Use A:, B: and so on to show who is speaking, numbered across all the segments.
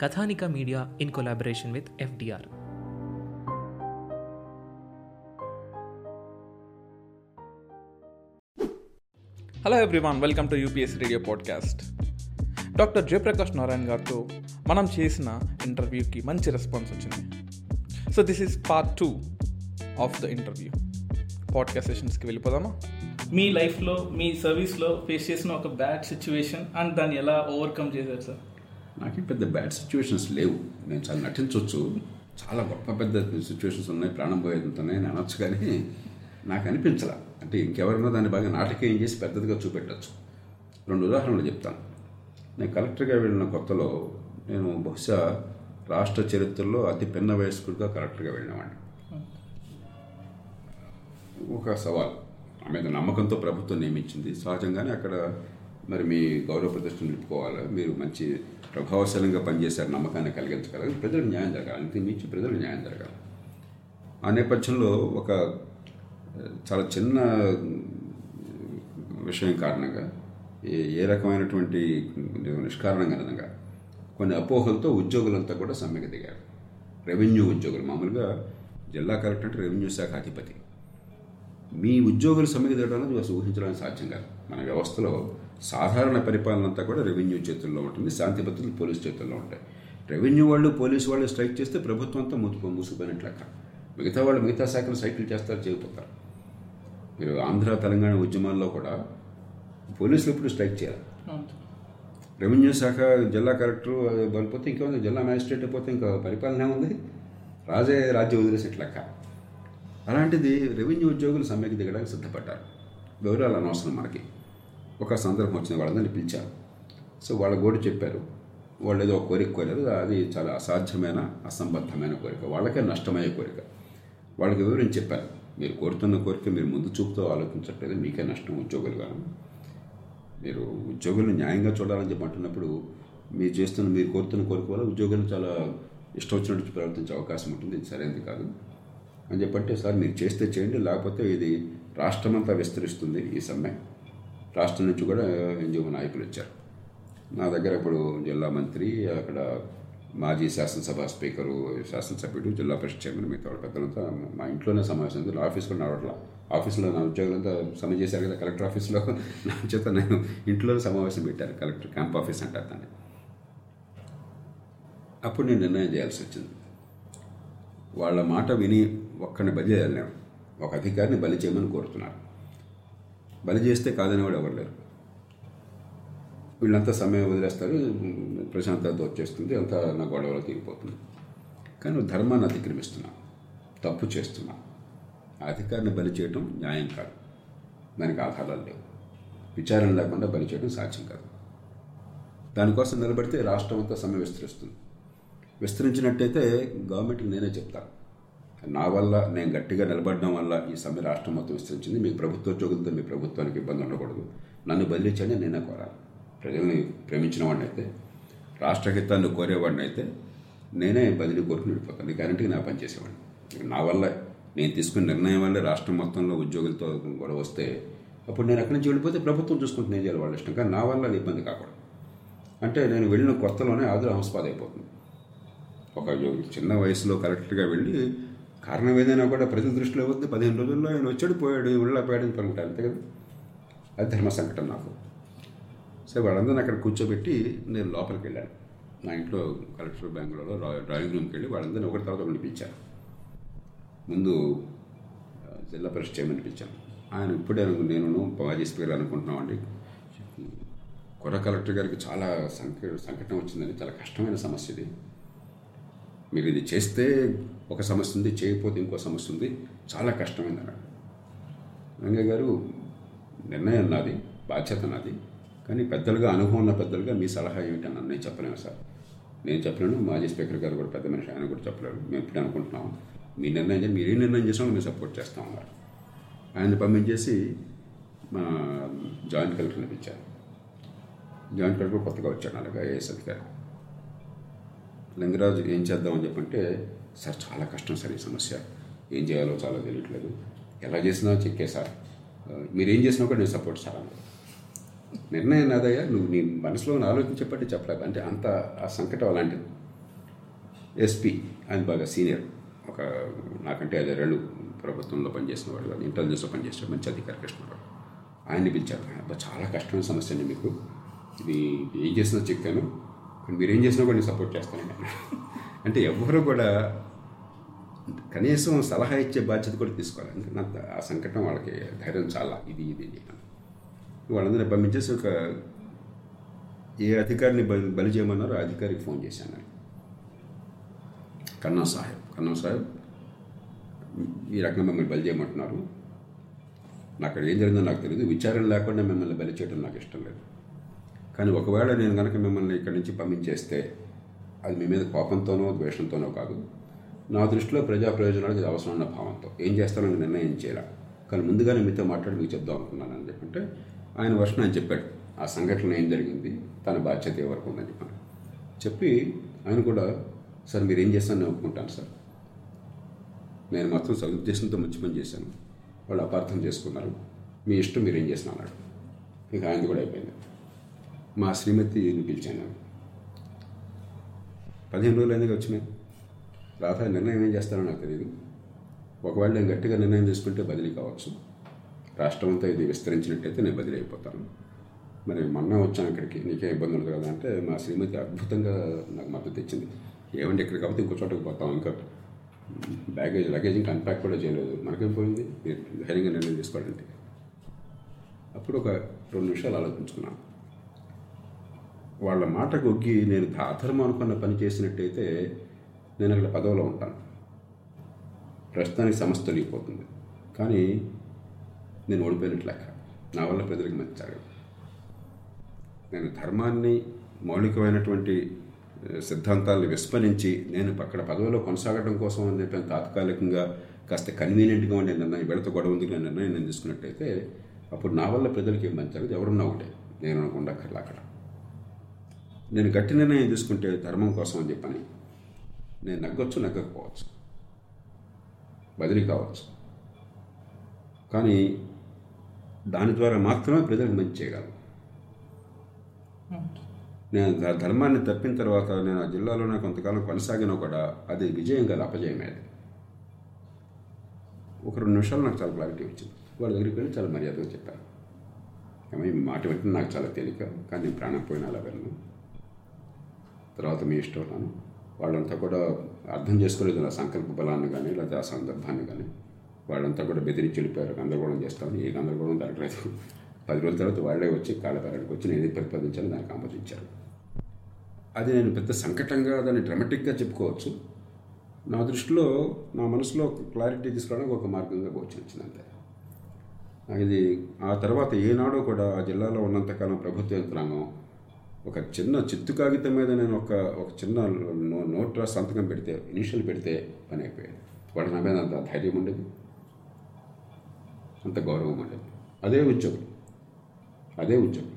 A: Kathanika media in collaboration with FDR.
B: Hello everyone welcome to UPS radio podcast doctor Jayaprakash Narayana గారితో మనం చేసిన ఇంటర్వ్యూకి మంచి response వచ్చింది. So this is part two of the interview podcast సెషన్స్కి వెళ్ళిపోదామా?
C: మీ లైఫ్లో మీ సర్వీస్లో ఫేస్ చేసిన ఒక బ్యాడ్ సిచ్యువేషన్ అండ్ దాన్ని ఎలా ఓవర్కమ్ చేశారు సార్
D: నాకేం పెద్ద బ్యాడ్ సిచ్యువేషన్స్ లేవు. నేను చాలా నటించవచ్చు చాలా గొప్ప పెద్ద సిచ్యువేషన్స్ ఉన్నాయి. ప్రాణం పోయేది ఉంటున్నాయి నేను అనొచ్చు కానీ నాకు అనిపించాల. అంటే ఇంకెవరైనా దాన్ని బాగా నాటకీయం చేసి పెద్దదిగా చూపెట్టచ్చు. రెండు ఉదాహరణలు చెప్తాను. నేను కలెక్టర్గా వెళ్ళిన కొత్తలో నేను బహుశా రాష్ట్ర చరిత్రలో అతి పిన్న వయస్కుడిగా కలెక్టర్గా వెళ్ళినవాడిని. ఒక సవాల్. ఆమె మీద నమ్మకంతో ప్రభుత్వం నియమించింది. సహజంగానే అక్కడ మరి మీ గౌరవ ప్రదర్శన నిలుపుకోవాలి? మీరు మంచి ప్రభావశాలంగా పనిచేశారు నమ్మకాన్ని కలిగించగలరు? ప్రజలకు న్యాయం జరగాలి. అంతే మించి ప్రజలకు న్యాయం జరగాలి. ఆ నేపథ్యంలో ఒక చాలా చిన్న విషయం కారణంగా ఏ ఏ రకమైనటువంటి నిష్కారణం కారణంగా కొన్ని అపోహలతో ఉద్యోగులంతా కూడా సమ్మెకి దిగారు. రెవెన్యూ ఉద్యోగులు. మామూలుగా జిల్లా కలెక్టర్ అంటే రెవెన్యూ శాఖ అధిపతి. మీ ఉద్యోగులు సమ్మెకి దిగడం అనేది అసలు ఊహించడానికి సాధ్యం కాదు. మన వ్యవస్థలో సాధారణ పరిపాలన అంతా కూడా రెవెన్యూ చేతుల్లో ఉంటుంది శాంతి భద్రతలు పోలీసు చేతుల్లో ఉంటాయి. రెవెన్యూ వాళ్ళు పోలీసు వాళ్ళు స్ట్రైక్ చేస్తే ప్రభుత్వం అంతా మూసుకు మూసుకుపోయినట్లు లెక్క. మిగతా వాళ్ళు మిగతా శాఖను సైకిల్ చేస్తారు చేయకపోతారు మీరు ఆంధ్ర తెలంగాణ ఉద్యమాల్లో కూడా పోలీసులు ఎప్పుడు స్ట్రైక్ చేయాలి. రెవెన్యూ శాఖ జిల్లా కలెక్టర్ వెళ్ళిపోతే ఇంకేముంది జిల్లా మ్యాజిస్ట్రేట్ అయిపోతే ఇంకా పరిపాలన ఏముంది? రాజే రాజ్యం వదిలేసేట్లక్క అలాంటిది రెవెన్యూ ఉద్యోగులు సమ్మెకి దిగడానికి సిద్ధపడ్డారు. వివరాలు అనవసరం మనకి. ఒక సందర్భం వచ్చిన వాళ్ళందరినీ పిలిచారు. సో వాళ్ళ గోడు చెప్పారు వాళ్ళు ఏదో ఒక కోరిక కోరారు అది చాలా అసాధ్యమైన అసంబద్ధమైన కోరిక. వాళ్ళకే నష్టమయ్యే కోరిక. వాళ్ళకి వివరించి చెప్పారు. మీరు కోరుతున్న కోరిక మీరు ముందు చూపుతో ఆలోచించట్లేదు మీకే నష్టం ఉద్యోగులుగా మీరు ఉద్యోగులను న్యాయంగా చూడాలని చెప్పి అంటున్నప్పుడు మీరు చేస్తున్న మీరు కోరుతున్న కోరిక వల్ల ఉద్యోగులు చాలా ఇష్టం వచ్చినట్టు ప్రవర్తించే అవకాశం ఉంటుంది ఇది సరైనది కాదు. అని చెప్పంటే సార్ మీరు చేస్తే చేయండి లేకపోతే ఇది రాష్ట్రమంతా విస్తరిస్తుంది ఈ సమ్మె. రాష్ట్రం నుంచి కూడా ఎన్జిఓ నాయకులు వచ్చారు. నా దగ్గర ఇప్పుడు జిల్లా మంత్రి అక్కడ మాజీ శాసనసభ స్పీకరు శాసనసభ్యుడు జిల్లా పరిషత్ చైర్మన్ మిగతా పెద్దలంతా మా ఇంట్లోనే సమావేశం ఉంది. నా ఆఫీస్లో నడవట్లా ఆఫీస్లో నా ఉద్యోగులంతా సమ చేశారు కదా కలెక్టర్ ఆఫీస్లో. నా చేత నేను ఇంట్లోనే సమావేశం పెట్టాను కలెక్టర్ క్యాంప్ ఆఫీస్ అంటారు దాన్ని. అప్పుడు నేను నిర్ణయం చేయాల్సి వచ్చింది. వాళ్ళ మాట విని ఒక్కడిని బలి చేయాలి నేను. ఒక అధికారిని బలి చేయమని కోరుతున్నారు. బలి చేస్తే కాదనేవాడు ఎవరు లేరు. వీళ్ళంతా సమయం వదిలేస్తారు ప్రశాంతత వచ్చేస్తుంది అంతా నా గొడవలో తీరిపోతుంది కానీ నువ్వు ధర్మాన్ని అతిక్రమిస్తున్నా తప్పు చేస్తున్నా అధికారిని బలి చేయటం న్యాయం కాదు. దానికి ఆధారాలు లేవు. విచారణ లేకుండా బలి చేయడం సాధ్యం కాదు. దానికోసం నిలబడితే రాష్ట్రం అంతా సమ్మె విస్తరిస్తుంది. విస్తరించినట్టయితే గవర్నమెంట్కి నేనే చెప్తాను. నా వల్ల నేను గట్టిగా నిలబడడం వల్ల ఈ సమ్మె రాష్ట్రం మొత్తం విస్తరించింది. మీ ప్రభుత్వ ఉద్యోగులతో మీ ప్రభుత్వానికి ఇబ్బంది ఉండకూడదు. నన్ను బదిలీ చేయండి నేనే కోరాలి. ప్రజల్ని ప్రేమించిన వాడిని అయితే రాష్ట్ర హితాన్ని కోరేవాడిని అయితే నేనే బదిలీ కోరుకుని వెళ్ళిపోతాను. గ్యారంటీగా నా పని చేసేవాడిని. నా వల్ల నేను తీసుకున్న నిర్ణయం వల్ల రాష్ట్రం మొత్తంలో ఉద్యోగులతో గొడవ వస్తే అప్పుడు నేను అక్కడి నుంచి వెళ్ళిపోతే ప్రభుత్వం చూసుకుంటే నేను చేయాలి వాళ్ళ ఇష్టం. కానీ నా వల్ల ఇబ్బంది కాకూడదు. అంటే నేను వెళ్ళిన కొత్తలోనే ఆదురు హంస్పాద్ అయిపోతుంది ఒక చిన్న వయసులో కరెక్ట్గా వెళ్ళి కారణం ఏదైనా కూడా ప్రజల దృష్టిలో వద్దు పదిహేను రోజుల్లో ఆయన వచ్చాడు పోయాడు ఊళ్ళో పోయాడని అని అంతే కదా? అది ధర్మ సంకటం నాకు. సో వాళ్ళందరిని అక్కడ కూర్చోబెట్టి నేను లోపలికి వెళ్ళాను. నా ఇంట్లో కలెక్టర్ బెంగళూరులో డ్రాయింగ్ రూమ్కి వెళ్ళి వాళ్ళందరినీ ఒకటి తర్వాత ఒకరిని పిలిచాను. ముందు జిల్లా పరిషత్ చైర్మన్ పిలిచాను. ఆయన ఇప్పుడే నేను మాజీ స్పీకర్ అనుకుంటున్నామండి. కొర కలెక్టర్ గారికి చాలా సంక సంకటం వచ్చిందని చాలా కష్టమైన సమస్య ఇది. మీరు ఇది చేస్తే ఒక సమస్య ఉంది చేయకపోతే ఇంకో సమస్య ఉంది చాలా కష్టమైంది అన్నాడు. రంగయ్య గారు నిర్ణయం నాది బాధ్యత నాది కానీ పెద్దలుగా అనుభవం ఉన్న పెద్దలుగా మీ సలహా ఏమిటని నేను చెప్పలేను సార్. నేను చెప్పలేను మాజీ స్పీకర్ గారు కూడా పెద్ద మనిషి ఆయన కూడా చెప్పలేరు. మేము ఇప్పుడు అనుకుంటున్నాం మీ నిర్ణయం చేసి మీరు ఏ నిర్ణయం చేసినా మేము సపోర్ట్ చేస్తాం అన్నారు. ఆయన పంపించేసి మా జాయింట్ కలెక్టర్ని పిలిచారు. జాయింట్ కలెక్టర్ కొత్తగా వచ్చాడు అలాగే ఐఏఎస్ అధికారి. లింగరాజు ఏం చేద్దామని చెప్పంటే సార్ చాలా కష్టం సార్ ఈ సమస్య. ఏం చేయాలో చాలా తెలియట్లేదు. ఎలా చేసినా చెక్కే సార్. మీరు ఏం చేసినా కూడా నేను సపోర్ట్ సార్ అన్నారు. నిర్ణయం నాదయ్యా నువ్వు నీ మనసులో ఉన్న ఆలోచన చెప్పండి చెప్పలేదు అంటే అంత ఆ సంకటం అలాంటిది. ఎస్పీ ఆయన బాగా సీనియర్. ఒక నాకంటే ఐదారేళ్ళు ప్రభుత్వంలో పనిచేసిన వాడు కాదు ఇంటెలిజెన్స్లో పనిచేసిన మంచి అధికారి కృష్ణరావు. ఆయన్ని పిలిచారు. చాలా కష్టమైన సమస్య అండి మీకు. ఇది ఏం చేసినా చెక్కాను. మీరు ఏం చేసినా కూడా నేను సపోర్ట్ చేస్తాను అన్నాడు. అంటే ఎవరు కూడా కనీసం సలహా ఇచ్చే బాధ్యత కూడా తీసుకోవాలి. నాకు ఆ సంకటం వాళ్ళకి ధైర్యం చాలా. ఇది ఇది ఇది. వాళ్ళందరినీ పంపించేసి ఒక ఏ అధికారిని బలి బలి చేయమన్నారో ఆ అధికారికి ఫోన్ చేశాను. కన్నా సాహెబ్ కన్నా సాహెబ్ ఈ రకంగా మిమ్మల్ని బలి చేయమంటున్నారు. నాకు అక్కడ ఏం జరిగిందో నాకు తెలియదు విచారణ లేకుండా మిమ్మల్ని బలి చేయడం నాకు ఇష్టం లేదు. కానీ ఒకవేళ నేను కనుక మిమ్మల్ని ఇక్కడి నుంచి పంపించేస్తే అది మీ మీద కోపంతోనో ద్వేషంతోనో కాదు. నా దృష్టిలో ప్రజా ప్రయోజనాలకు ఇది అవసరం ఉన్న భావంతో. ఏం చేస్తానో నిర్ణయం చేయాల. కానీ ముందుగానే మీతో మాట్లాడి మీకు చెప్దాం అనుకున్నాను అని చెప్పంటే ఆయన వర్షం ఆయన చెప్పాడు. ఆ సంఘటన ఏం జరిగింది? తన బాధ్యత ఎవరికి ఉందని చెప్పాను. చెప్పి ఆయన కూడా సార్ మీరు ఏం చేస్తానని ఒప్పుకుంటాను సార్. నేను మాత్రం సదుద్దేశంతో మంచి పని చేశాను. వాళ్ళు అపార్థం చేసుకున్నారు. మీ ఇష్టం మీరు ఏం చేసిన అన్నాడు. ఇక ఆయనది కూడా అయిపోయింది. మా శ్రీమతిని పిలిచాను. పదిహేను రోజులు అయినాక వచ్చినాయి రాత నిర్ణయం ఏం చేస్తారో నాకు తెలియదు ఒకవేళ నేను గట్టిగా నిర్ణయం తీసుకుంటే బదిలీ కావచ్చు. రాష్ట్రం అంతా ఇది విస్తరించినట్టయితే నేను బదిలీ అయిపోతాను. మరి మొన్న వచ్చాను ఇక్కడికి. నీకే ఇబ్బంది ఉండదు కదా అంటే మా శ్రీమతి అద్భుతంగా నాకు మద్దతు ఇచ్చింది. ఏమంటే ఇక్కడ కాబట్టి ఇంకో చోటకి పోతాం. ఇంకా బ్యాగేజ్ లగేజ్ ఇంకా అన్ప్యాక్ కూడా చేయలేదు. మనకేం పోయింది? మీరు ధైర్యంగా నిర్ణయం తీసుకోవాలంటే. అప్పుడు ఒక రెండు నిమిషాలు ఆలోచించుకున్నాను. వాళ్ళ మాట గొగ్గి నేను అధర్మం అనుకున్న పని చేసినట్టయితే నేను అక్కడ పదవిలో ఉంటాను. ప్రస్తుతానికి సమస్య తొలగిపోతుంది. కానీ నేను ఓడిపోయినట్లు లెక్క. నా వల్ల ప్రజలకు మంచి జరగదు. నేను ధర్మాన్ని మౌలికమైనటువంటి సిద్ధాంతాలను విస్మరించి నేను అక్కడ పదవిలో కొనసాగడం కోసం అని చెప్పి తాత్కాలికంగా కాస్త కన్వీనియంట్గా ఉండే నిర్ణయం వీళ్ళతో గొడవ ఉంది నిర్ణయం నేను తీసుకున్నట్టయితే అప్పుడు నా వల్ల ప్రజలకి ఏం మంచి జరగదు. ఎవరున్నా ఒకటే. నేను అనుకుండా అక్కడ అక్కడ. నేను గట్టి నిర్ణయం తీసుకుంటే ధర్మం కోసం అని చెప్పని. నేను నగ్గొచ్చు నగ్గకపోవచ్చు. బదిలీ కావచ్చు. కానీ దాని ద్వారా మాత్రమే ప్రజలకు మంచి చేయగలను. నేను ధర్మాన్ని తప్పిన తర్వాత నేను ఆ జిల్లాలోనే కొంతకాలం కొనసాగినా కూడా అది విజయం కాదు అపజయమే అది. ఒక రెండు నిమిషాలు నాకు చాలా క్లారిటీ వచ్చింది. వాళ్ళ దగ్గరికి వెళ్ళి చాలా మర్యాదగా చెప్పాను మాట వింటే నాకు చాలా తేలిక కానీ నేను ప్రాణం పోయినా అలా వెళ్ళను. తర్వాత మీ ఇష్టం ఉన్నాను వాళ్ళంతా కూడా అర్థం చేసుకోలేదు నా సంకల్ప బలాన్ని కానీ లేదా ఆ సందర్భాన్ని కానీ. వాళ్ళంతా కూడా బెదిరించి వెళ్ళిపోయారు. గందరగోళం చేస్తామని. ఏ గందరగోళం జరగలేదు. పది రోజుల తర్వాత వాళ్ళే వచ్చి కాళ్ళబేరానికి వచ్చి నేను ప్రతిపాదించాను దానికి ఆమోదించారు. అది నేను పెద్ద సంకటంగా దాన్ని డ్రమాటిక్గా చెప్పుకోవచ్చు. నా దృష్టిలో నా మనసులో క్లారిటీ తీసుకోవడానికి ఒక మార్గంగా గోచరించింది అంతే ఇది ఆ తర్వాత ఏనాడో కూడా ఆ జిల్లాలో ఉన్నంతకాలం ప్రభుత్వ యంత్రాంగం ఒక చిన్న చిత్తు కాగితం మీద నేను ఒక ఒక చిన్న నో- నోట్ రాసి సంతకం పెడితే ఇనిషియల్ పెడితే పని అయిపోయేది. వాడు నా మీద అంత ధైర్యం ఉండేది. అంత గౌరవం ఉండేది. అదే ఉద్యోగం. అదే ఉద్యోగం.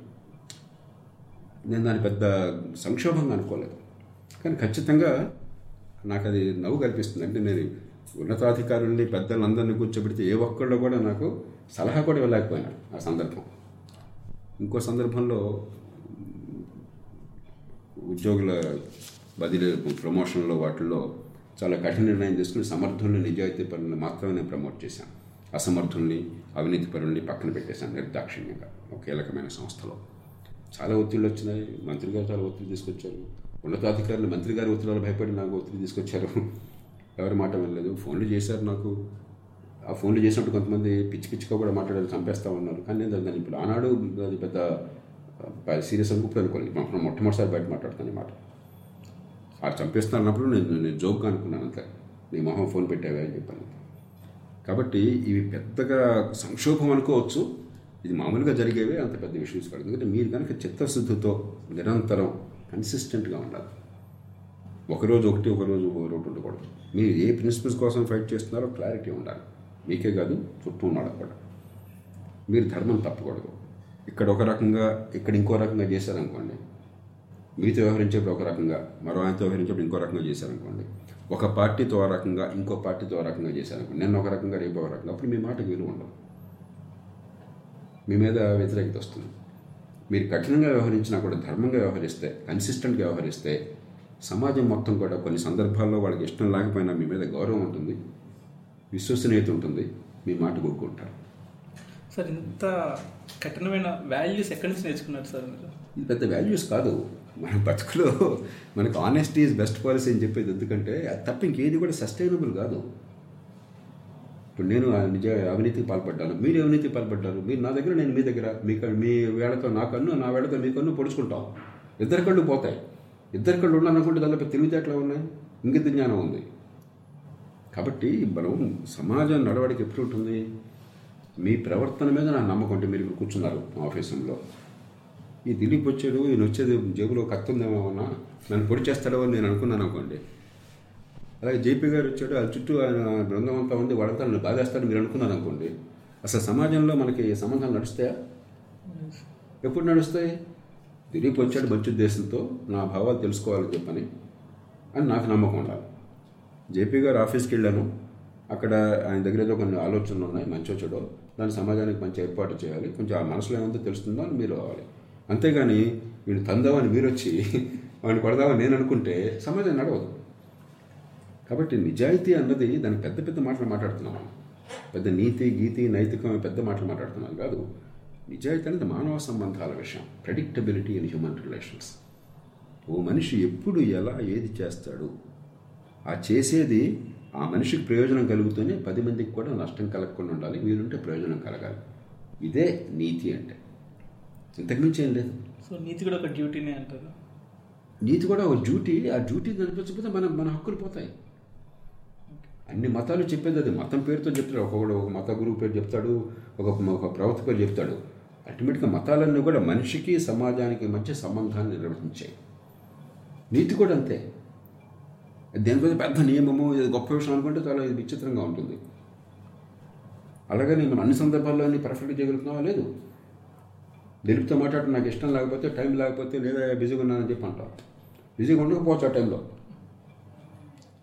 D: నేను దాని పెద్ద సంక్షోభంగా అనుకోలేదు. కానీ ఖచ్చితంగా నాకు అది నవ్వు కల్పిస్తుంది. అంటే నేను ఉన్నతాధికారుల్ని పెద్దలందరినీ కూర్చోబెడితే ఏ ఒక్కళ్ళు కూడా నాకు సలహా కూడా ఇవ్వలేకపోయినాడు ఆ సందర్భం. ఇంకో సందర్భంలో ఉద్యోగుల బదిలీ ప్రమోషన్లో వాటిల్లో చాలా కఠిన నిర్ణయం తీసుకుని సమర్థుల్ని నిజాయితీ పరులను మాత్రమే నేను ప్రమోట్ చేశాను. అసమర్థుల్ని అవినీతి పరుల్ని పక్కన పెట్టేశాను నిర్దాక్షిణ్యంగా ఒక కీలకమైన సంస్థలో. చాలా ఒత్తిళ్ళు వచ్చినాయి. మంత్రి గారు చాలా ఒత్తిడి తీసుకొచ్చారు. ఉన్నతాధికారులు మంత్రి గారి ఒత్తిడి భయపడి నాకు ఒత్తిడి తీసుకొచ్చారు. ఎవరి మాట వినలేదు. ఫోన్లు చేశారు నాకు. ఆ ఫోన్లు చేసినప్పుడు కొంతమంది పిచ్చి పిచ్చిగా కూడా మాట్లాడారు చంపేస్తా ఉన్నారు. కానీ నేను దాన్ని ఇప్పుడు ఆనాడు అది పెద్ద సీరియస్ అనుకుంటుంది అనుకోండి. మనం మొట్టమొదటిసారి బయట మాట్లాడుతాను అనమాట మాట ఆ అన్నప్పుడు నేను నేను జోక్గా అనుకున్నాను అంతే. నీ మొహం ఫోన్ పెట్టావే అని చెప్పాను. కాబట్టి ఇవి పెద్దగా సంక్షోభం అనుకోవచ్చు. ఇది మామూలుగా జరిగేవే అంత పెద్ద విషయం కాదు. ఎందుకంటే మీరు కనుక చిత్తశుద్ధితో నిరంతరం కన్సిస్టెంట్గా ఉండాలి. ఒకరోజు ఒకటి ఒకరోజు ఒకరోజు ఉండకూడదు. మీరు ఏ ప్రిన్సిపల్స్ కోసం ఫైట్ చేస్తున్నారో క్లారిటీ ఉండాలి. మీకే కాదు చుట్టూ ఉన్నాడు కూడా. మీరు ధర్మం తప్పకూడదు. ఇక్కడ ఒక రకంగా ఇక్కడ ఇంకో రకంగా చేశారనుకోండి. మీతో వ్యవహరించేప్పుడు ఒక రకంగా మరో ఆయనతో వ్యవహరించేప్పుడు ఇంకో రకంగా చేశారనుకోండి. ఒక పార్టీతో ఆ రకంగా ఇంకో పార్టీతో ఆ రకంగా చేశారనుకోండి. నేను ఒక రకంగా రేపు ఒక రకంగా అప్పుడు మీ మాటకు విలువ ఉండదు. మీ మీద వ్యతిరేకత వస్తుంది. మీరు కఠినంగా వ్యవహరించినా కూడా ధర్మంగా వ్యవహరిస్తే కన్సిస్టెంట్గా వ్యవహరిస్తే సమాజం మొత్తం కూడా కొన్ని సందర్భాల్లో వాళ్ళకి ఇష్టం లేకపోయినా మీ మీద గౌరవం ఉంటుంది విశ్వసనీయత ఉంటుంది మీ మాట కోరుకుంటారు
C: సార్ ఇంత కఠినమైన వాల్యూస్ ఎక్కడి నుంచి నేర్చుకున్నారు సార్ మీరు?
D: ఇది పెద్ద వాల్యూస్ కాదు. మన బతుకులో మనకు ఆనెస్టీ ఈజ్ బెస్ట్ పాలసీ అని చెప్పేది ఎందుకంటే అది తప్ప ఇంకేది కూడా సస్టైనబుల్ కాదు. ఇప్పుడు నేను నిజ అవినీతికి పాల్పడ్డాను. మీరు అవినీతికి పాల్పడ్డారు. మీరు నా దగ్గర నేను మీ దగ్గర. మీ మీ వేళతో నా కన్ను నా వేళతో మీ కన్ను పొడుచుకుంటాం. ఇద్దరి కళ్ళు పోతాయి. ఇద్దరి కళ్ళు ఉన్నాననుకుంటే దానిలో తెలివితేటలు ఉన్నాయి? ఇంగిత జ్ఞానం ఉంది. కాబట్టి మనం సమాజం నడవడికి ఎప్పుడు ఉంటుంది? మీ ప్రవర్తన మీద నా నమ్మకం అంటే మీరు కూర్చున్నారు మా ఆఫీసులో. ఈ దిలీప్ వచ్చాడు ఈయన వచ్చేది జేబులో కత్తుందేమో అన్నా నన్ను పొడి చేస్తాడో అని నేను అనుకున్నాను అనుకోండి. అలాగే జేపీ గారు వచ్చాడు ఆ చుట్టూ ఆయన బృందం అంతా ఉంది వాడంతా నన్ను బాధేస్తాడు మీరు అనుకున్నారు అనుకోండి. అసలు సమాజంలో మనకి సంబంధాలు నడుస్తాయా? ఎప్పుడు నడుస్తాయి? దిలీప్ వచ్చాడు మంచి ఉద్దేశంతో నా భావాలు తెలుసుకోవాలని చెప్పని అని నాకు నమ్మకం ఉండాలి. జేపీ గారు ఆఫీస్కి వెళ్ళాను. అక్కడ ఆయన దగ్గర ఏదో కొన్ని ఆలోచనలు ఉన్నాయి మంచి చెడో. దాని సమాజానికి మంచి ఏర్పాటు చేయాలి. కొంచెం ఆ మనసులో ఏమంతా తెలుస్తుందో అని మీరు రావాలి. అంతేగాని వీడు తందామని మీరు వచ్చి వాడిని కొడదామని నేను అనుకుంటే సమాజం నడవదు. కాబట్టి నిజాయితీ అన్నది దానికి పెద్ద పెద్ద మాటలు మాట్లాడుతున్నాం మనం. పెద్ద నీతి గీతి నైతికమైన పెద్ద మాటలు మాట్లాడుతున్నాం కాదు. నిజాయితీ అనేది మానవ సంబంధాల విషయం. ప్రెడిక్టబిలిటీ ఇన్ హ్యూమన్ రిలేషన్స్ ఓ మనిషి ఎప్పుడు ఎలా ఏది చేస్తాడు? ఆ చేసేది ఆ మనిషికి ప్రయోజనం కలుగుతూనే పది మందికి కూడా నష్టం కలగకుండా ఉండాలి. వీలుంటే ప్రయోజనం కలగాలి. ఇదే నీతి అంటే. ఇంతకుమించి ఏం లేదు.
C: సో నీతి కూడా ఒక డ్యూటీనే అంటారు.
D: నీతి కూడా ఒక డ్యూటీ. ఆ డ్యూటీ కనిపించకపోతే మన మన హక్కులు పోతాయి. అన్ని మతాలు చెప్పేది అది. మతం పేరుతో చెప్తాడు. ఒక్కొక్కడు ఒక మత గురువు పేరు చెప్తాడు. ఒక ఒక ప్రవక్త పేరు చెప్తాడు. అల్టిమేట్గా మతాలన్నీ కూడా మనిషికి సమాజానికి మధ్య సంబంధాన్ని నిర్వహించాయి నీతి కూడా అంతే. దేనిపై పెద్ద నియమము ఇది గొప్ప విషయం అనుకుంటే చాలా ఇది విచిత్రంగా ఉంటుంది. అలాగని మనం అన్ని సందర్భాల్లో అన్ని పర్ఫెక్ట్గా చేయగలుగుతున్నావా? లేదు. దిలీప్తో మాట్లాడటం నాకు ఇష్టం లేకపోతే టైం లేకపోతే లేదా బిజీగా ఉన్నానని చెప్పి అంటాం బిజీగా ఉండకపోవచ్చు ఆ టైంలో.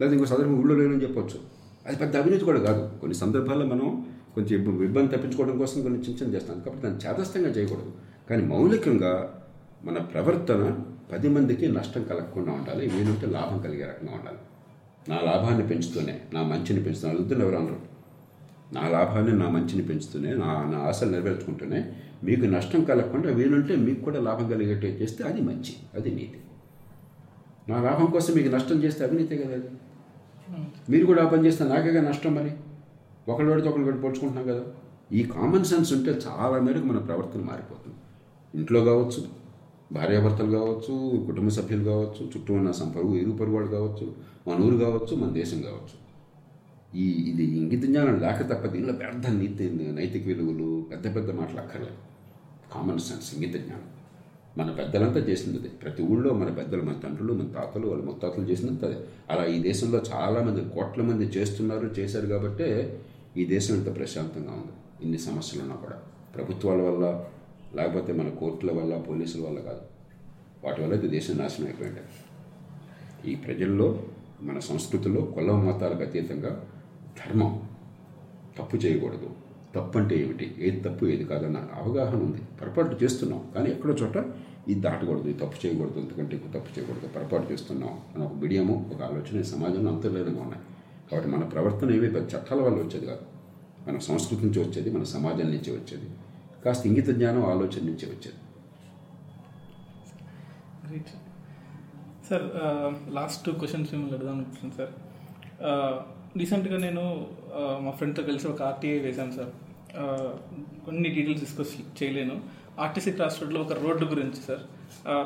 D: లేదా ఇంకో సందర్భం ఊళ్ళో లేనని చెప్పొచ్చు. అది పెద్ద అవినీతి కూడా కాదు. కొన్ని సందర్భాల్లో మనం కొంచెం ఇబ్బంది తప్పించుకోవడం కోసం కొన్ని చిన్న చిన్న చేస్తాం. కాబట్టి దాన్ని చేతస్థంగా చేయకూడదు. కానీ మౌలికంగా మన ప్రవర్తన పది మందికి నష్టం కలగకుండా ఉండాలి వీలుంటే లాభం కలిగే రకంగా ఉండాలి. నా లాభాన్ని పెంచుతూనే నా మంచిని పెంచుతూనే వద్దని ఎవరు అనరు. నా లాభాన్ని నా మంచిని పెంచుతూనే నా నా ఆశలు నెరవేర్చుకుంటూనే మీకు నష్టం కలగకుండా వీలుంటే మీకు కూడా లాభం కలిగేటట్టు చేస్తే అది మంచి అది నీతి. నా లాభం కోసం మీకు నష్టం చేస్తే అవినీతే కదా అది. మీరు కూడా ఆ పని చేస్తే నాకేగా నష్టం మరి. ఒకళ్ళు పడితే ఒకళ్ళు కూడా పోల్చుకుంటున్నాం కదా. ఈ కామన్ సెన్స్ ఉంటే చాలా మేరకు మన ప్రవర్తన మారిపోతుంది. ఇంట్లో కావచ్చు భార్యాభర్తలు కావచ్చు కుటుంబ సభ్యులు కావచ్చు చుట్టూ ఉన్న సంపరుగు ఇరు పొరుగు కావచ్చు మన ఊరు కావచ్చు మన దేశం కావచ్చు. ఈ ఇది ఇంగిత జ్ఞానం లేక తప్ప దీనిలో పెద్ద నీతి నైతిక విలువలు పెద్ద పెద్ద మాటలు అక్కర్లేదు. కామన్ సెన్స్ ఇంగిత జ్ఞానం. మన పెద్దలంతా చేసింది అదే ప్రతి ఊళ్ళో మన పెద్దలు మన తండ్రులు మన తాతలు వాళ్ళ ముత్తాతలు చేసినంత అదే అలా ఈ దేశంలో చాలామంది కోట్ల మంది చేస్తున్నారు చేశారు కాబట్టే ఈ దేశం ఇంత ప్రశాంతంగా ఉంది. ఇన్ని సమస్యలు ఉన్నా కూడా. ప్రభుత్వాల వల్ల లేకపోతే మన కోర్టుల వల్ల పోలీసుల వల్ల కాదు. వాటి వల్ల ఇది దేశం నాశనం అయిపోయింది. ఈ ప్రజల్లో మన సంస్కృతిలో కుల మతాలకు అతీతంగా ధర్మం తప్పు చేయకూడదు. తప్పు అంటే ఏమిటి? ఏది తప్పు ఏది కాదన్న అవగాహన ఉంది. పొరపాటు చేస్తున్నాం. కానీ ఎక్కడో చోట ఇది దాటకూడదు ఇది తప్పు చేయకూడదు ఎందుకంటే ఎక్కువ తప్పు చేయకూడదు పొరపాటు చేస్తున్నాం అని ఒక బిడియము ఒక ఆలోచన సమాజంలో అంతర్లీనంగా ఉన్నాయి. కాబట్టి మన ప్రవర్తన ఏమి పెద్ద చట్టాల వల్ల వచ్చేది కాదు మన సంస్కృతి నుంచి వచ్చేది మన సమాజం నుంచి వచ్చేది. కాస్త ఇంగిత జ్ఞానం ఆలోచన నుంచి వచ్చేది.
C: సార్ లాస్ట్ టూ క్వశ్చన్స్ మిమ్మల్ని అడుగుదాం అనుకుంటున్నాను సార్ రీసెంట్గా నేను uh, మా ఫ్రెండ్తో కలిసి ఒక ఆర్టీఐ వేశాను సార్ uh, కొన్ని డీటెయిల్స్ డిస్కస్ చేయలేను. ఆర్టీసీ క్రాస్ రోడ్లో ఒక రోడ్డు గురించి సార్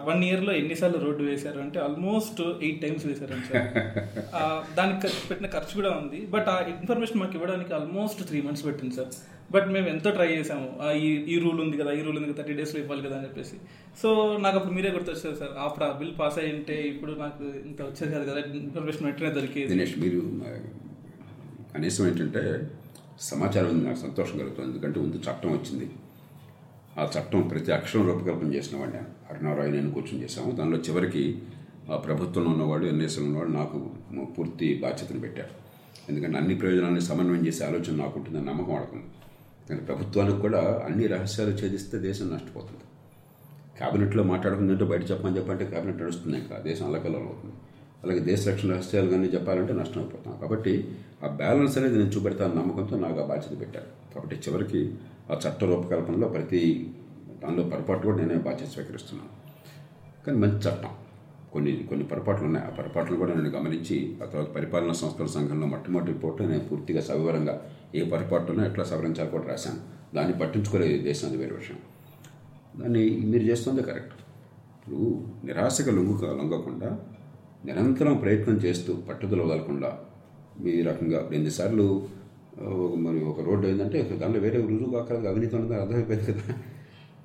C: వన్ ఇయర్లో ఎన్నిసార్లు రోడ్డు వేశారు అంటే ఆల్మోస్ట్ ఎయిట్ టైమ్స్ వేశారండి సార్. దానికి పెట్టిన ఖర్చు కూడా ఉంది. బట్ ఆ ఇన్ఫర్మేషన్ మాకు ఇవ్వడానికి ఆల్మోస్ట్ త్రీ మంత్స్ పెట్టింది సార్. బట్ మేము ఎంతో ట్రై చేసాము ఈ ఈ రూల్ ఉంది కదా ఈ రూల్ ఉంది కదా థర్టీ డేస్లో ఇవ్వాలి కదా అని చెప్పేసి. సో నాకు అప్పుడు మీరే గుర్తొచ్చారు సార్. అప్పుడు ఆ బిల్ పాస్ అయ్యి ఉంటే ఇప్పుడు నాకు ఇంత వచ్చేది కాదు కదా ఇన్ఫర్మేషన్ వెంటనే దొరికేది.
D: దినేష్ మీరు కనీసం ఏంటంటే సమాచారం నాకు సంతోషం కలుగుతుంది. ఎందుకంటే ముందు చట్టం వచ్చింది. ఆ చట్టం ప్రతి అక్షరం రూపకల్పన చేసిన వాడిని నేను నేను కూర్చొని చేశాము. దానిలో చివరికి ఆ ప్రభుత్వంలో ఉన్నవాడు ఎన్ఎస్ఎల్ ఉన్నవాడు నాకు పూర్తి బాధ్యతను పెట్టారు. ఎందుకంటే అన్ని ప్రయోజనాన్ని సమన్వయం చేసే ఆలోచన నాకు ఉంటుందని నమ్మకం వాడుతుంది కానీ ప్రభుత్వానికి కూడా అన్ని రహస్యాలు ఛేదిస్తే దేశం నష్టపోతుంది. క్యాబినెట్లో మాట్లాడుకుందంటే బయట చెప్పమని చెప్పంటే క్యాబినెట్ నడుస్తుంది ఇంకా. దేశం అల్లకల్లం అవుతుంది. అలాగే దేశ రక్షణ రహస్యాలు కానీ చెప్పాలంటే నష్టం అయిపోతాం కాబట్టి ఆ బ్యాలెన్స్ అనేది నేను చూపెడతాను నమ్మకంతో నాకు ఆ బాధ్యత పెట్టారు. కాబట్టి చివరికి చట్ట రూపకల్పనలో ప్రతి దానిలో పొరపాటు కూడా నేనే బాధ్యత స్వీకరిస్తున్నాను. కానీ మంచి చట్టం. కొన్ని కొన్ని పొరపాట్లు ఉన్నాయి. ఆ పొరపాట్లు కూడా నేను గమనించి ఆ తర్వాత పరిపాలనా సంస్థల సంఘంలో మొట్టమొదటి రిపోర్ట్లో నేను పూర్తిగా సవివరంగా ఏ పొరపాటు ఉన్నా ఎట్లా సవరించాలి కూడా రాశాను. దాన్ని పట్టించుకోలేదు దేశం అది వేరే విషయం. దాన్ని మీరు చేస్తుంది కరెక్ట్. ఇప్పుడు నిరాశగా లొంగు లొంగకుండా నిరంతరం ప్రయత్నం చేస్తూ పట్టుదల వదలకుండా ఈ రకంగా ఎన్నిసార్లు మరి ఒక రోడ్డు ఏంటంటే దానిలో వేరే రుజువు కాకలేదు అవినీతి ఉన్నది అర్థమైపోయింది కదా.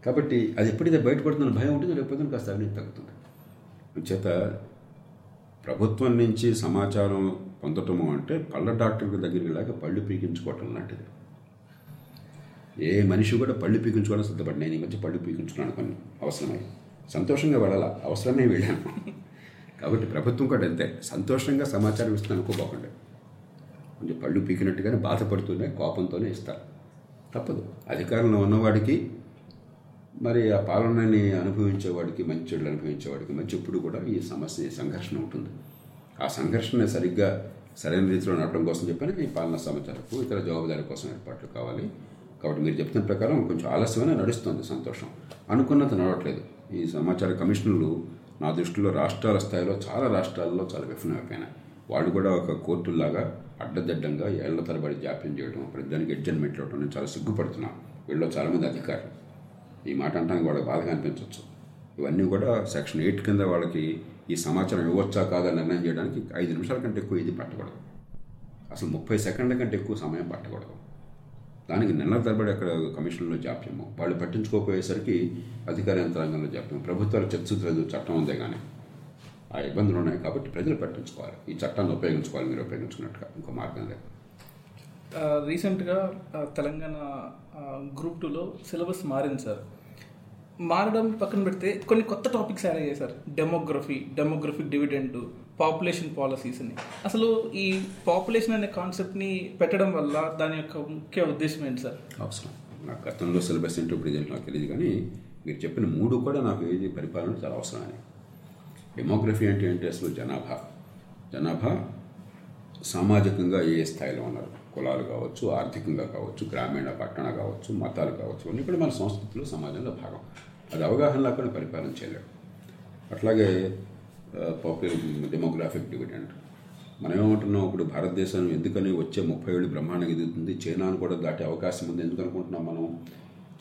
D: కాబట్టి అది ఎప్పుడైతే బయటపడుతుందని భయం ఉంటుందో లేకపోతే కాస్త అవినీతి తగ్గుతుంది. చేత ప్రభుత్వం నుంచి సమాచారం పొందటము అంటే పళ్ళ డాక్టర్ దగ్గరికి లేక పళ్ళు పీకించుకోవటం లాంటిది. ఏ మనిషి కూడా పళ్ళు పీకించుకోవడం సిద్ధపడి నేను ఈ మధ్య పళ్ళు పీకించుకున్నాను కొన్ని అవసరమై. సంతోషంగా వెళ్ళాల? అవసరమే వెళ్ళాను. కాబట్టి ప్రభుత్వం కూడా అంతే. సంతోషంగా సమాచారం ఇస్తాను అనుకోపోకండి కొంచెం పళ్ళు పీకినట్టుగానే బాధపడుతూనే కోపంతోనే ఇస్తారు. తప్పదు. అధికారంలో ఉన్నవాడికి మరి ఆ పాలనని అనుభవించేవాడికి మంచి చెడులు అనుభవించేవాడికి మంచి ఎప్పుడు కూడా ఈ సమస్య ఈ సంఘర్షణ ఉంటుంది. ఆ సంఘర్షణ సరిగ్గా సరైన రీతిలో నడపడం కోసం చెప్పని. ఈ పాలనా సమాచారపు ఇతర జవాబుదారి కోసం ఏర్పాట్లు కావాలి. కాబట్టి మీరు చెప్తున్న ప్రకారం కొంచెం ఆలస్యమైన నడుస్తుంది సంతోషం. అనుకున్నంత నడవట్లేదు. ఈ సమాచార కమిషన్లు నా దృష్టిలో రాష్ట్రాల స్థాయిలో చాలా రాష్ట్రాల్లో చాలా విఫలమైపోయినాయి. వాళ్ళు కూడా ఒక కోర్టులాగా అడ్డదిడ్డంగా ఏళ్ళ తరబడి జాప్యం చేయడం ప్రతిదానికి ఎడ్జన్మెంట్లు అవడం నేను చాలా సిగ్గుపడుతున్నాను. వీళ్ళు చాలామంది అధికారులు. ఈ మాట అంటానికి వాళ్ళకి బాధగా అనిపించవచ్చు ఇవన్నీ కూడా సెక్షన్ ఎయిట్ కింద వాళ్ళకి ఈ సమాచారం ఇవ్వచ్చా కాదా నిర్ణయం చేయడానికి ఐదు నిమిషాల కంటే ఎక్కువ ఇది పట్టకూడదు. అసలు ముప్పై సెకండ్ల కంటే ఎక్కువ సమయం పట్టకూడదు. దానికి నెల తరబడి అక్కడ కమిషన్లో జాప్యము. వాళ్ళు పట్టించుకోకపోయేసరికి అధికార యంత్రాంగంలో జాప్యం. ప్రభుత్వాలు చర్చించలేదు చట్టం ఉందే కానీ ఆ ఇబ్బందులు ఉన్నాయి కాబట్టి ప్రజలు పట్టించుకోవాలి. ఈ చట్టాన్ని ఉపయోగించుకోవాలి మీరు ఉపయోగించుకున్నట్టుగా. ఇంకో మార్గం లేదు.
C: రీసెంట్గా తెలంగాణ గ్రూప్ టూలో సిలబస్ మారింది సార్. మారడం పక్కన పెడితే కొన్ని కొత్త టాపిక్స్ యాడ్ అయ్యాయి sir. Demography demographic dividend population policies అని. అసలు ఈ పాపులేషన్ అనే కాన్సెప్ట్ని పెట్టడం వల్ల దాని యొక్క ముఖ్య ఉద్దేశం ఏంటి సార్?
D: అవసరం. నాకు గతంలో సిలబస్ ఏంటో ఇప్పుడు నాకు తెలియదు కానీ మీరు చెప్పిన మూడు కూడా నాకు ఏది పరిపాలన చాలా అవసరం అని డెమోగ్రఫీ అంటే ఏంటి అసలు? జనాభా. జనాభా సామాజికంగా ఏ స్థాయిలో ఉన్నారు? కులాలు కావచ్చు ఆర్థికంగా కావచ్చు గ్రామీణ పట్టణ కావచ్చు మతాలు కావచ్చు అన్నీ కూడా మన సంస్కృతిలో సమాజంలో భాగం. అది అవగాహన లేకుండా పరిపాలన చేయలేడు అట్లాగే పాపులర్ డెమోగ్రాఫిక్ డివిడెంట్ మనం ఏమంటున్నాం? ఇప్పుడు భారతదేశం ఎందుకని వచ్చే ముప్పై ఏళ్ళు బ్రహ్మాండంగా ఎదుగుతుంది? చైనాను కూడా దాటే అవకాశం ఉంది ఎందుకు అనుకుంటున్నాం మనం?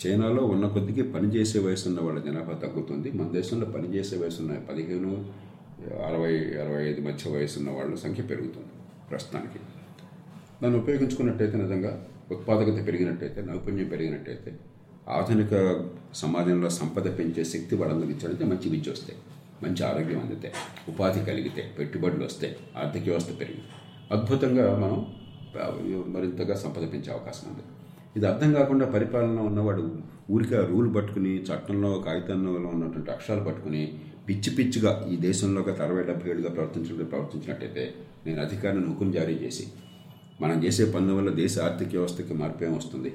D: చైనాలో ఉన్న కొద్దికి పనిచేసే వయసు ఉన్న వాళ్ళ జనాభా తగ్గుతుంది. మన దేశంలో పనిచేసే వయసు ఉన్న పదిహేను అరవై అరవై ఐదు మధ్య వయసు ఉన్న వాళ్ళ సంఖ్య పెరుగుతుంది ప్రస్తుతానికి. దాన్ని ఉపయోగించుకున్నట్టయితే నిజంగా ఉత్పాదకత పెరిగినట్టయితే నైపుణ్యం పెరిగినట్టయితే ఆధునిక సమాజంలో సంపద పెంచే శక్తి వాళ్ళందరికీ ఇచ్చాడంటే మంచి విద్య వస్తాయి. మంచి ఆరోగ్యం అందితే ఉపాధి కలిగితే పెట్టుబడులు వస్తాయి ఆర్థిక వ్యవస్థ పెరిగి. అద్భుతంగా మనం మరింతగా సంపద పెంచే అవకాశం ఉంది. ఇది అర్థం కాకుండా పరిపాలన ఉన్నవాడు ఊరికే రూల్ పట్టుకుని చట్టంలో కాగితంలో ఉన్నటువంటి అక్షరాలు పట్టుకుని పిచ్చి పిచ్చిగా ఈ దేశంలో ఒక అరవై డెబ్బై ఏళ్ళుగా ప్రవర్తించినట్టు ప్రవర్తించినట్టయితే నేను అధికారాన్ని హుకుం జారీ చేసి మనం చేసే పనుల వల్ల దేశ ఆర్థిక వ్యవస్థకి మార్పేం వస్తుంది?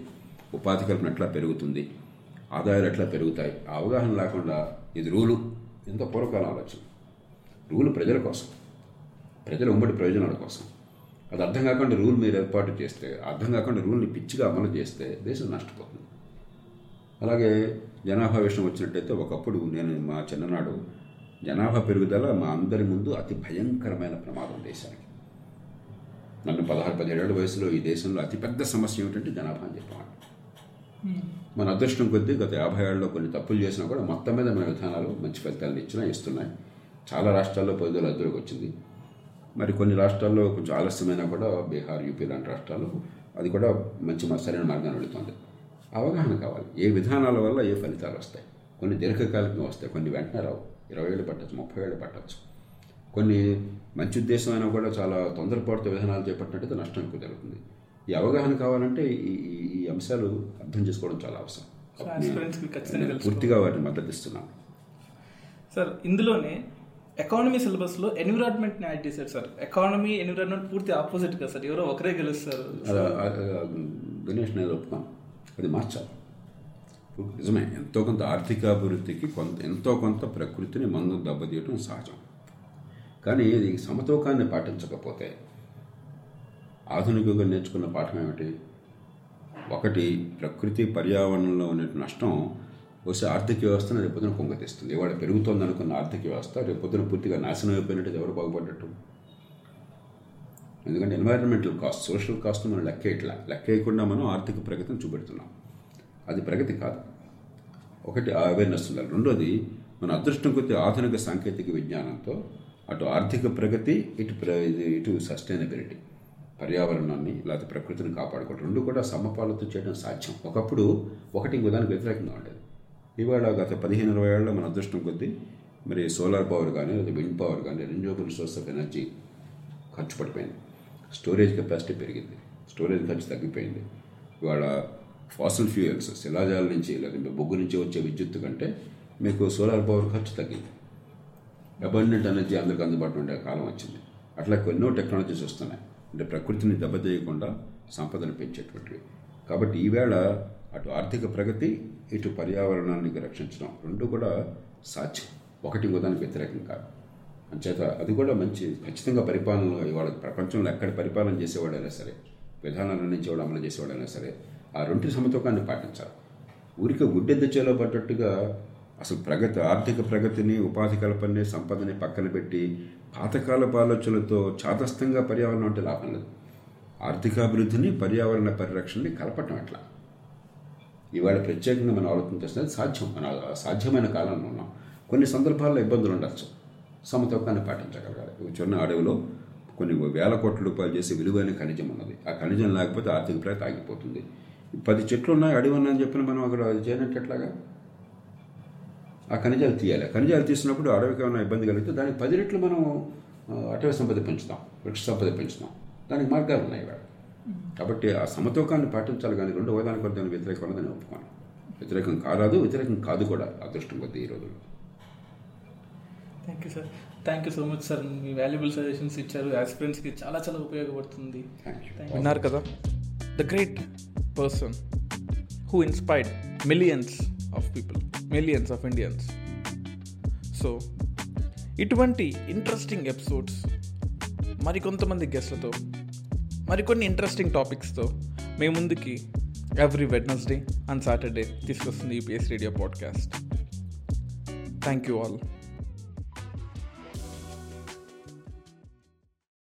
D: ఉపాధి కల్పన ఎట్లా పెరుగుతుంది? ఆదాయాలు ఎట్లా పెరుగుతాయి? ఆ అవగాహన లేకుండా ఇది రూలు. ఎంతో పూర్వకాలం ఆలోచన. రూలు ప్రజల కోసం. ప్రజల ఉమ్మడి ప్రయోజనాల కోసం. అది అర్థం కాకుండా రూల్ మీరు ఏర్పాటు చేస్తే అర్థం కాకుండా రూల్ని పిచ్చిగా అమలు చేస్తే దేశం నష్టపోతుంది. అలాగే జనాభా విషయం వచ్చినట్టయితే ఒకప్పుడు నేను మా చిన్ననాడు జనాభా పెరుగుదల మా అందరి ముందు అతి భయంకరమైన ప్రమాదం దేశానికి. నన్ను పదహారు పదిహేడేళ్ళ వయసులో ఈ దేశంలో అతిపెద్ద సమస్య ఏమిటంటే జనాభా అని చెప్పాను మన అదృష్టం కొద్దీ గత యాభై ఏళ్ళలో కొన్ని తప్పులు చేసినా కూడా మొత్తం మీద మన విధానాలు మంచి ఫలితాలను ఇచ్చినా ఇస్తున్నాయి. చాలా రాష్ట్రాల్లో పదివేల అద్దరికి వచ్చింది మరి కొన్ని రాష్ట్రాల్లో కొంచెం ఆలస్యమైనా కూడా బీహార్ యూపీ లాంటి రాష్ట్రాలు అది కూడా మంచి సరైన మార్గాన్ని వెళుతుంది. అవగాహన కావాలి. ఏ విధానాల వల్ల ఏ ఫలితాలు వస్తాయి? కొన్ని దీర్ఘకాలికంగా వస్తాయి. కొన్ని వెంటనే రావు. ఇరవై ఏళ్ళు పట్టచ్చు ముప్పై ఏళ్ళు పట్టచ్చు. కొన్ని మంచి ఉద్దేశం అయినా కూడా చాలా తొందరపాటుతో విధానాలు చేపట్టినట్టయితే నష్టం ఎక్కువ జరుగుతుంది ఈ అవగాహన కావాలంటే ఈ ఈ- అంశాలు అర్థం చేసుకోవడం చాలా అవసరం. పూర్తిగా వాటిని మద్దతిస్తున్నాను
C: సార్ ఇందులోనే ఎకానమీ సిలబస్లో ఎన్విరాన్మెంట్ని యాడ్ చేశారు సార్ ఎకానమీ ఎన్విరాన్మెంట్ పూర్తి ఆపోజిట్ కదా సార్ ఎవరో ఒకరే గెలుస్తారు.
D: గణేష్ నేను ఒప్పుకోను అది మార్చాలి. నిజమే ఎంతో కొంత ఆర్థిక అభివృద్ధికి కొంత ఎంతో కొంత ప్రకృతిని మందు దెబ్బతీయటం సహజం. కానీ ఇది సమతూకాన్ని పాటించకపోతే ఆధునికంగా నేర్చుకున్న పాఠం ఏమిటి? ఒకటి ప్రకృతి పర్యావరణంలో ఉన్న నష్టం బహుశా ఆర్థిక వ్యవస్థను రేపొద్దున కుంగతీస్తుంది. ఇవాళ పెరుగుతోంది అనుకున్న ఆర్థిక వ్యవస్థ రేపొద్దున పూర్తిగా నాశనం అయిపోయినట్టు ఎవరు బాగుపడ్డట్టు? ఎందుకంటే ఎన్వైరన్మెంటల్ కాస్ట్ సోషల్ కాస్ట్ మనం లెక్క ఇట్లా లెక్క వేయకుండా మనం ఆర్థిక ప్రగతిని చూపెడుతున్నాం. అది ప్రగతి కాదు. ఒకటి ఆ అవేర్నెస్ ఉండాలి. రెండోది మన అదృష్టం కొద్ది ఆధునిక సాంకేతిక విజ్ఞానంతో అటు ఆర్థిక ప్రగతి ఇటు ప్ర ఇది- ఇటు సస్టైనబిలిటీ పర్యావరణాన్ని లేకపోతే ప్రకృతిని కాపాడుకోవడం. రెండు కూడా సమపాలతో చేయడం సాధ్యం. ఒకప్పుడు ఒకటి ఇంకో దానికి వ్యతిరేకంగా ఉండేది. ఇవాళ గత పదిహేను ఇరవై ఏళ్ళ మన అదృష్టం కొద్దీ మరి సోలార్ పవర్ కానీ లేదా విండ్ పవర్ కానీ రెన్యూవబుల్ సోర్స్ ఆఫ్ ఎనర్జీ ఖర్చు పడిపోయింది. స్టోరేజ్ కెపాసిటీ పెరిగింది. స్టోరేజ్ ఖర్చు తగ్గిపోయింది. ఇవాళ ఫాసిల్ ఫ్యూయల్స్ శిలాజాల నుంచి లేదా బొగ్గు నుంచి వచ్చే విద్యుత్ కంటే మీకు సోలార్ పవర్ ఖర్చు తగ్గింది. అబండెంట్ ఎనర్జీ అందరికి అందుబాటులో ఉండే కాలం వచ్చింది. అట్లా ఎన్నో టెక్నాలజీస్ వస్తున్నాయి. అంటే ప్రకృతిని దెబ్బతీయకుండా సంపదను పెంచేటువంటివి కాబట్టి ఈవేళ అటు ఆర్థిక ప్రగతి ఇటు పర్యావరణానికి రక్షించడం. రెండు కూడా సాధ్యం. ఒకటి ఇంకో దానికి వ్యతిరేకం కాదు. అంచేత అది కూడా మంచి ఖచ్చితంగా పరిపాలన ఇవాళ ప్రపంచంలో ఎక్కడ పరిపాలన చేసేవాడైనా సరే విధానాలు అందించేవాడు అమలు చేసేవాడైనా సరే ఆ రెండు సమతూకాన్ని పాటించాలి. ఊరికే గుడ్డెద్ద చేలో పడ్డట్టుగా అసలు ప్రగతి ఆర్థిక ప్రగతిని ఉపాధి కల్పనని సంపదని పక్కన పెట్టి పాతకాలపు ఆలోచనలతో చాతస్థంగా పర్యావరణం అంటే లాభం లేదు. ఆర్థికాభివృద్ధిని పర్యావరణ పరిరక్షణని కలపటం ఎట్లా? ఇవాళ ప్రత్యేకంగా మనం ఆలోచన చేస్తున్నది సాధ్యం మన సాధ్యమైన కాలంలో ఉన్నాం. కొన్ని సందర్భాల్లో ఇబ్బందులు ఉండొచ్చు. సమతూకాన్ని పాటించగలగాలి. ఒక చిన్న అడవిలో కొన్ని వేల కోట్ల రూపాయలు చేసే విలువైన ఖనిజం ఉన్నది. ఆ ఖనిజం లేకపోతే ఆర్థిక ప్రగతి ఆగిపోతుంది. పది చెట్లు ఉన్నాయి అడవి ఉన్నాయని చెప్పిన మనం అక్కడ అది ఆ ఖనిజాలు తీయాలి. ఖనిజాలు తీసినప్పుడు అడవికి ఏమైనా ఇబ్బంది కలిగితే దానికి పది రెట్లు మనం అటవీ సంపద పెంచుతాం వృక్ష సంపద పెంచుతాం. దానికి మార్గాలు ఉన్నాయి ఇవాళ. కాబట్టి ఆ సమతూకాన్ని పాటించాలి కానీ రెండు ఒకదానికి ఒకటి వ్యతిరేకం ఉన్నదని ఒప్పుకోను. వ్యతిరేకం కారాదు వ్యతిరేకం కాదు కూడా అదృష్టం కొద్ది ఈ రోజుల్లో.
C: Thank you sir. Thank you so much sir. Me valuable suggestions ఇచ్చారు. ఆస్పిరెంట్స్కి చాలా చాలా ఉపయోగపడుతుంది.
B: విన్నారు కదా? The great person who inspired millions of people millions of Indians so ఇటువంటి ఇంట్రెస్టింగ్ ఎపిసోడ్స్ మరికొంతమంది గెస్ట్లతో మరికొన్ని ఇంట్రెస్టింగ్ టాపిక్స్తో మీ ముందుకి ఎవ్రీ వెడ్నెస్డే అండ్ సాటర్డే తీసుకొస్తుంది UPS radio podcast thank you all